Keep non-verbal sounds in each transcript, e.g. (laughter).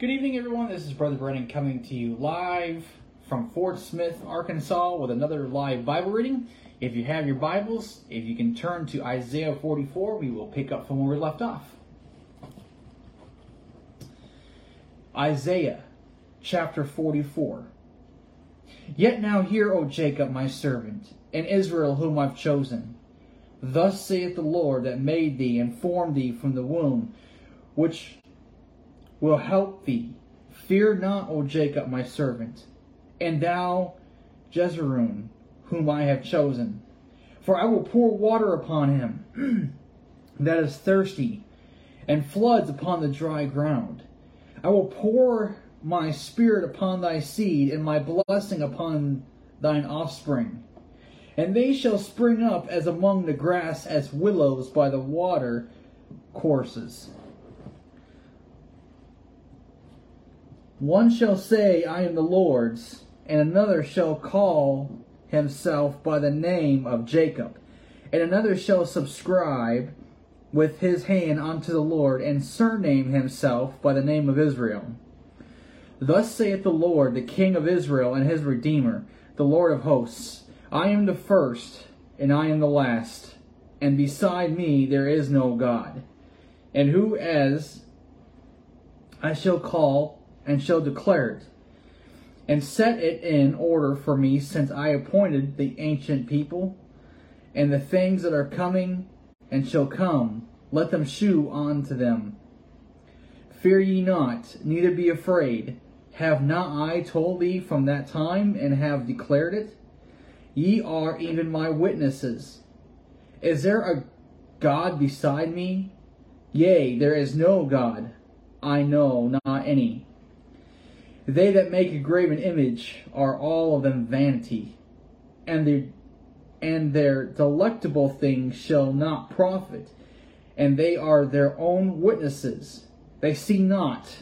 Good evening, everyone. This is Brother Brennan coming to you live from Fort Smith, Arkansas, with another live Bible reading. If you have your Bibles, if you can turn to Isaiah 44, we will pick up from where we left off. Isaiah chapter 44. Yet now hear, O Jacob, my servant, and Israel, whom I've chosen. Thus saith the Lord that made thee and formed thee from the womb, which will help thee. Fear not, O Jacob, my servant, and thou, Jesurun, whom I have chosen. For I will pour water upon him (clears throat) that is thirsty, and floods upon the dry ground. I will pour my spirit upon thy seed, and my blessing upon thine offspring. And they shall spring up as among the grass, as willows by the water courses. One shall say, I am the Lord's, and another shall call himself by the name of Jacob, and another shall subscribe with his hand unto the Lord, and surname himself by the name of Israel. Thus saith the Lord, the King of Israel and his Redeemer, the Lord of hosts I am the first, and I am the last, and beside me there is no God. And who as I shall call and shall declare it, and set it in order for me, since I appointed the ancient people, and the things that are coming and shall come, let them shew unto them. Fear ye not, neither be afraid. Have not I told thee from that time, and have declared it? Ye are even my witnesses. Is there a God beside me? Yea, there is no God. I know not any. They that make a graven image are all of them vanity, and their, and their delectable things shall not profit, and they are their own witnesses. They see not,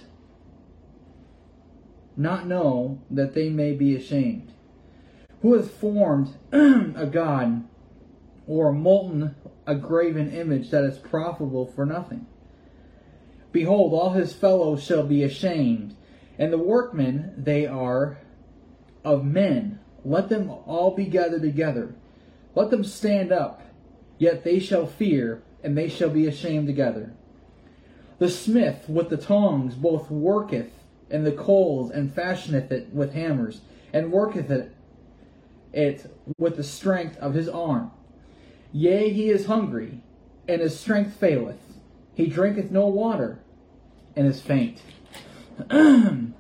not know that they may be ashamed. Who has formed (clears throat) a god or molten a graven image that is profitable for nothing? Behold, all his fellows shall be ashamed, and the workmen they are of men. Let them all be gathered together. Let them stand up, yet they shall fear, and they shall be ashamed together. The smith with the tongs both worketh in the coals, and fashioneth it with hammers, and worketh it it with the strength of his arm. Yea, he is hungry, and his strength faileth. He drinketh no water, and is faint. The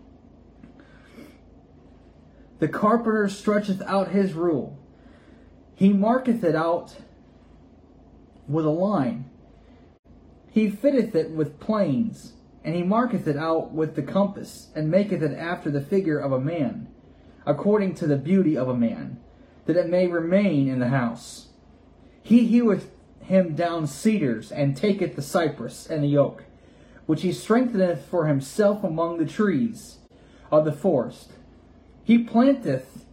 carpenter stretcheth out his rule. He marketh it out with a line. He fitteth it with planes, and he marketh it out with the compass, and maketh it after the figure of a man according to the beauty of a man, that it may remain in the house. He heweth him down cedars, and taketh the cypress and the oak, which he strengtheneth for himself among the trees of the forest. He planteth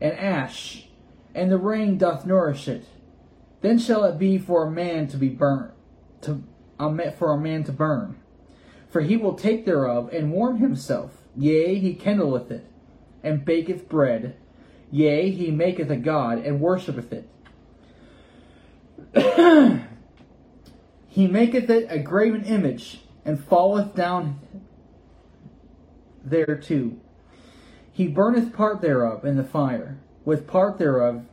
an ash, and the rain doth nourish it. Then shall it be for a man to be burnt, to for a man to burn. For he will take thereof and warm himself. Yea, he kindleth it and baketh bread. Yea, he maketh a god, and worshippeth it. (clears throat) he maketh it a graven image, and falleth down thereto. He burneth part thereof in the fire. With part thereof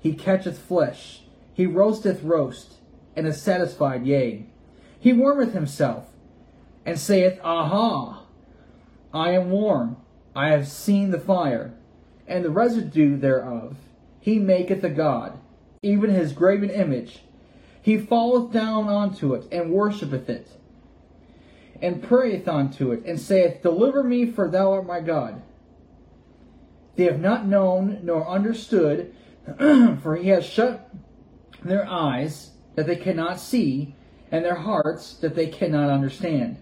he catcheth flesh. He roasteth roast, and is satisfied, yea. He warmeth himself, and saith, Aha! I am warm. I have seen the fire, and the residue thereof. He maketh a god, even his graven image. He falleth down unto it, and worshippeth it, and prayeth unto it, and saith, Deliver me, for thou art my God. They have not known nor understood, (clears throat) for he has shut their eyes that they cannot see, and their hearts that they cannot understand.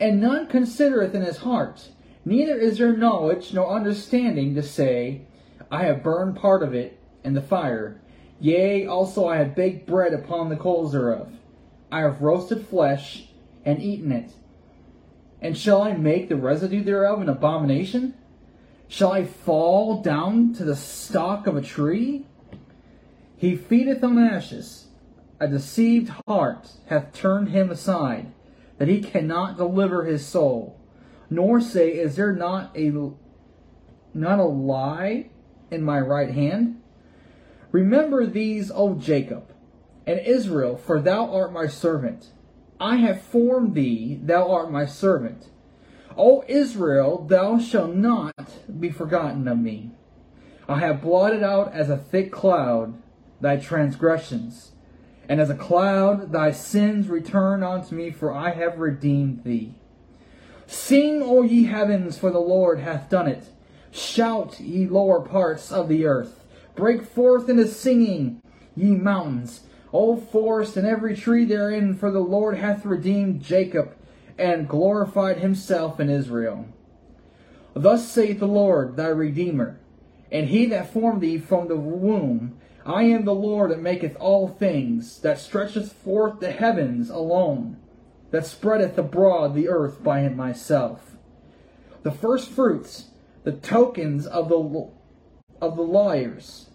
And none considereth in his heart Neither is there knowledge nor understanding to say, I have burned part of it in the fire. Yea, also I have baked bread upon the coals thereof. I have roasted flesh and eaten it. And shall I make the residue thereof an abomination? Shall I fall down to the stalk of a tree? He feedeth on ashes. A deceived heart hath turned him aside, that he cannot deliver his soul. Nor say, Is there not a not a lie in my right hand? Remember these, O Jacob, and Israel, for thou art my servant. I have formed thee, thou art my servant. O Israel, thou shalt not be forgotten of me. I have blotted out as a thick cloud thy transgressions, and as a cloud thy sins return unto me, for I have redeemed thee. Sing, O ye heavens, for the Lord hath done it. Shout, ye lower parts of the earth. Break forth into singing, ye mountains. O forest and every tree therein, for the Lord hath redeemed Jacob and glorified himself in Israel. Thus saith the Lord thy Redeemer, and he that formed thee from the womb. I am the Lord that maketh all things, that stretcheth forth the heavens alone, that spreadeth abroad the earth by myself. The first fruits, the tokens of the of the liars,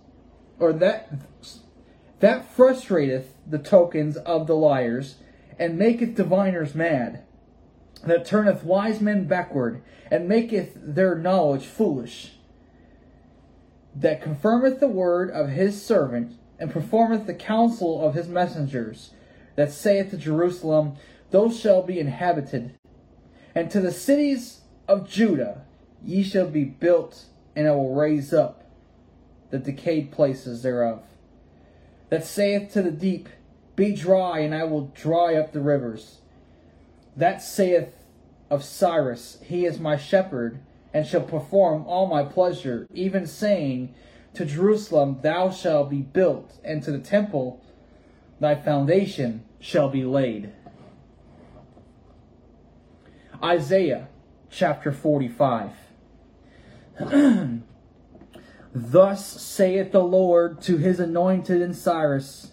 or that that frustrateth the tokens of the liars, and maketh diviners mad, that turneth wise men backward, and maketh their knowledge foolish that confirmeth the word of his servant, and performeth the counsel of his messengers, that saith to Jerusalem, Those shall be inhabited. And to the cities of Judah ye shall be built, and I will raise up the decayed places thereof. That saith to the deep, Be dry, and I will dry up the rivers. That saith of Cyrus, He is my shepherd, and shall perform all my pleasure, even saying, To Jerusalem thou shalt be built, and to the temple thy foundation shall be laid. Isaiah chapter 45. (clears throat) Thus saith the Lord to his anointed in Cyrus,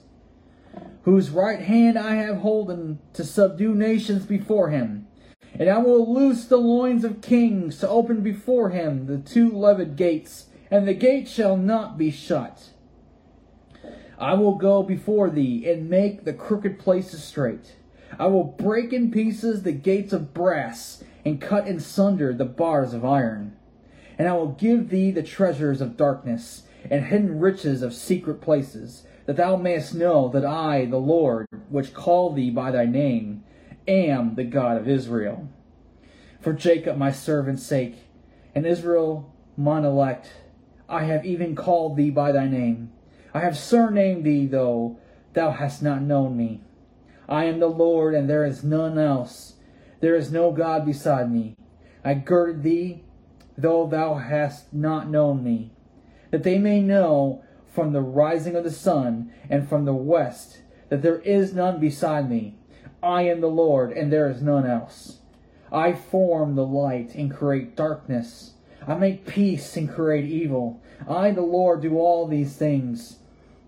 whose right hand I have holden to subdue nations before him and I will loose the loins of kings to open before him the two levied gates, and the gate shall not be shut. I will go before thee and make the crooked places straight. I will break in pieces the gates of brass and cut in sunder the bars of iron. And I will give thee the treasures of darkness and hidden riches of secret places, that thou mayest know that I, the Lord, which call thee by thy name, am the God of Israel. For Jacob my servant's sake, and Israel mine elect, I have even called thee by thy name. I have surnamed thee, though thou hast not known me. I am the Lord, and there is none else. There is no God beside me. I girded thee, though thou hast not known me, that they may know from the rising of the sun and from the west that there is none beside me. I am the Lord, and there is none else. I form the light and create darkness. I make peace and create evil. I, the Lord, do all these things.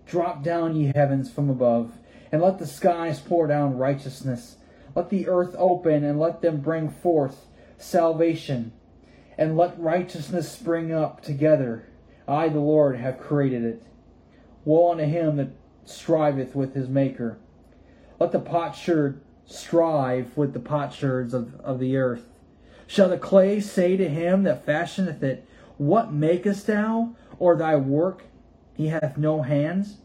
Drop down, ye heavens, from above, and let the skies pour down righteousness. Let the earth open, and let them bring forth salvation, and let righteousness spring up together. I, the Lord, have created it. Woe unto him that striveth with his Maker. Let the potsherd strive with the potsherds of, of the earth. Shall the clay say to him that fashioneth it, What makest thou? Or thy work, he hath no hands?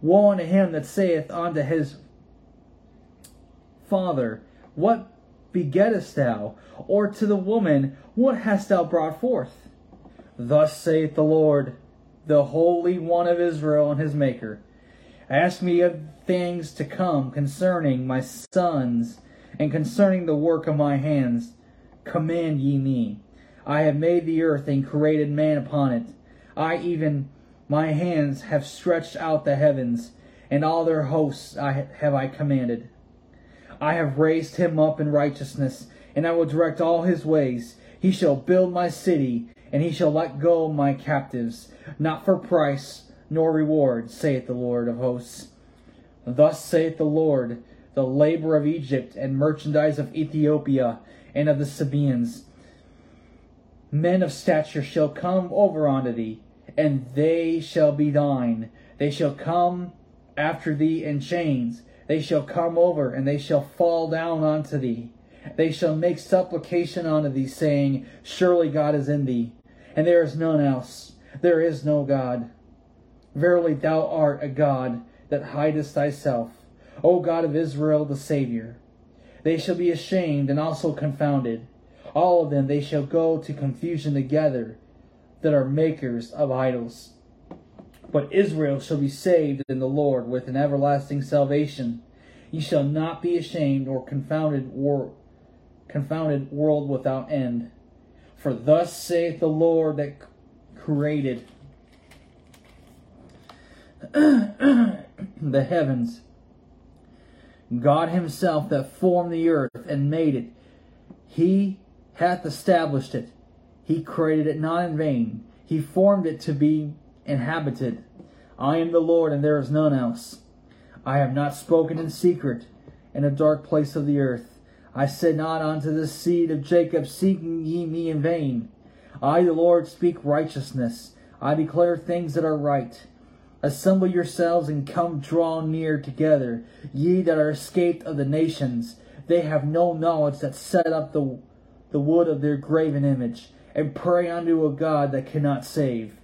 Woe unto him that saith unto his father, What begettest thou? Or to the woman, What hast thou brought forth? Thus saith the Lord, the Holy One of Israel and his Maker. Ask me of things to come concerning my sons and concerning the work of my hands. Command ye me. I have made the earth and created man upon it. I even my hands have stretched out the heavens, and all their hosts I have I commanded. I have raised him up in righteousness, and I will direct all his ways. He shall build my city, and he shall let go my captives, not for price, nor reward, saith the Lord of hosts. Thus saith the Lord, the labor of Egypt and merchandise of Ethiopia, and of the Sabaeans. Men of stature shall come over unto thee, and they shall be thine. They shall come after thee in chains. They shall come over, and they shall fall down unto thee. They shall make supplication unto thee, saying, Surely God is in thee, and there is none else. There is no God. Verily thou art a God that hidest thyself, O God of Israel the Saviour. They shall be ashamed and also confounded. All of them they shall go to confusion together that are makers of idols. But Israel shall be saved in the Lord with an everlasting salvation. Ye shall not be ashamed or confounded or confounded world without end. For thus saith the Lord that created (clears throat) the heavens, God Himself that formed the earth and made it. He hath established it. He created it not in vain. He formed it to be inhabited. I am the Lord, and there is none else. I have not spoken in secret in a dark place of the earth. I said not unto the seed of Jacob, Seeking ye me in vain. I, the Lord, speak righteousness. I declare things that are right. Assemble yourselves and come draw near together, ye that are escaped of the nations. They have no knowledge that set up the, the wood of their graven image, and pray unto a God that cannot save.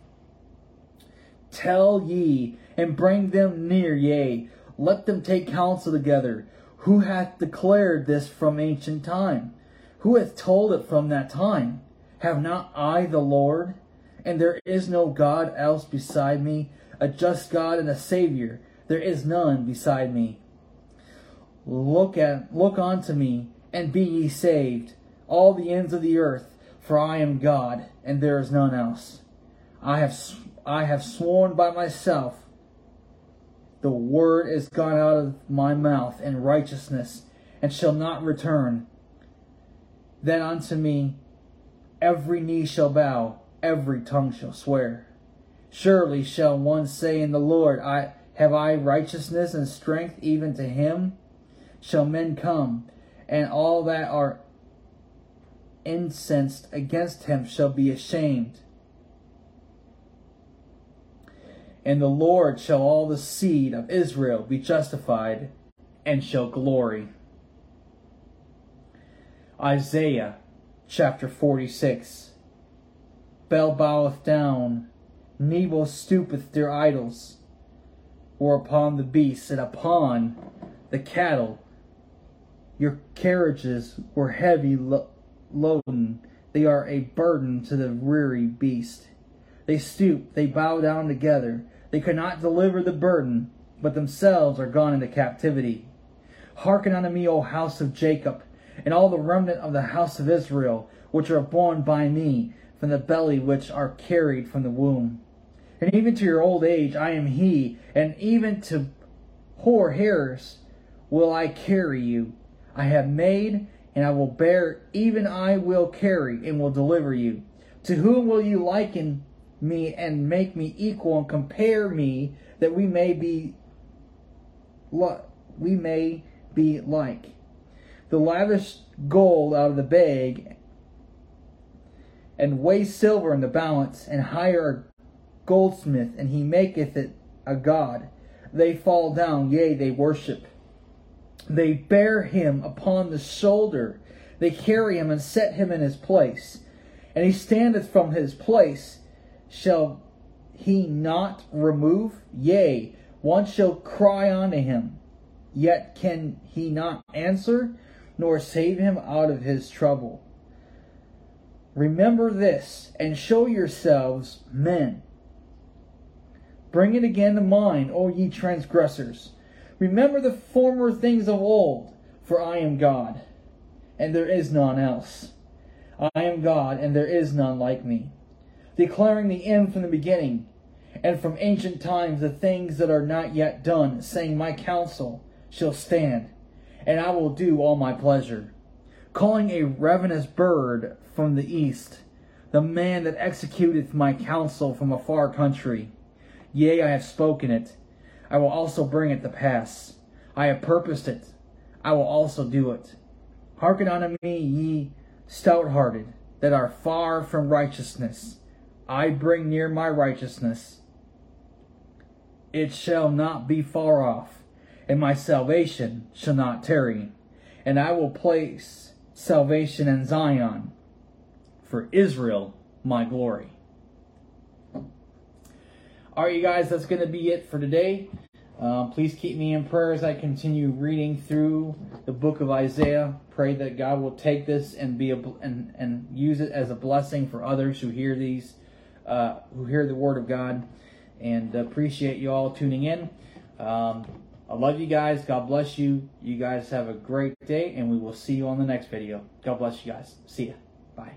Tell ye, and bring them near, yea, let them take counsel together. Who hath declared this from ancient time? Who hath told it from that time? Have not I the Lord? And there is no God else beside me, a just God and a Savior. There is none beside me. Look at look unto me, and be ye saved, all the ends of the earth, for I am God, and there is none else. I have I have sworn by myself, the word is gone out of my mouth in righteousness, and shall not return. Then unto me every knee shall bow, every tongue shall swear. Surely shall one say in the Lord, I have I righteousness and strength even to him? Shall men come, and all that are incensed against him shall be ashamed. And the Lord shall all the seed of Israel be justified and shall glory. Isaiah chapter 46 Bel boweth down, Nebo stoopeth their idols, or upon the beasts and upon the cattle. Your carriages were heavy lo- loaden, they are a burden to the weary beast. They stoop, they bow down together. They could not deliver the burden, but themselves are gone into captivity. Hearken unto me, O house of Jacob, and all the remnant of the house of Israel, which are born by me from the belly, which are carried from the womb. And even to your old age I am he, and even to hoar hairs will I carry you. I have made, and I will bear, even I will carry, and will deliver you. To whom will you liken me and make me equal and compare me that we may be we may be like. The lavish gold out of the bag and weigh silver in the balance and hire a goldsmith and he maketh it a god. They fall down yea they worship. They bear him upon the shoulder. They carry him and set him in his place. And he standeth from his place shall he not remove? Yea, one shall cry unto him, yet can he not answer, nor save him out of his trouble. Remember this, and show yourselves men. Bring it again to mind, O ye transgressors. Remember the former things of old, for I am God, and there is none else. I am God, and there is none like me declaring the end from the beginning, and from ancient times the things that are not yet done, saying, My counsel shall stand, and I will do all my pleasure. Calling a ravenous bird from the east, the man that executeth my counsel from a far country. Yea, I have spoken it. I will also bring it to pass. I have purposed it. I will also do it. Hearken unto me, ye stout hearted, that are far from righteousness. I bring near my righteousness. It shall not be far off, and my salvation shall not tarry. And I will place salvation in Zion, for Israel my glory. All right, you guys, that's going to be it for today. Um, please keep me in prayer as I continue reading through the book of Isaiah. Pray that God will take this and be a, and and use it as a blessing for others who hear these, uh, who hear the word of God. And appreciate you all tuning in. Um, I love you guys. God bless you. You guys have a great day, and we will see you on the next video. God bless you guys. See ya. Bye.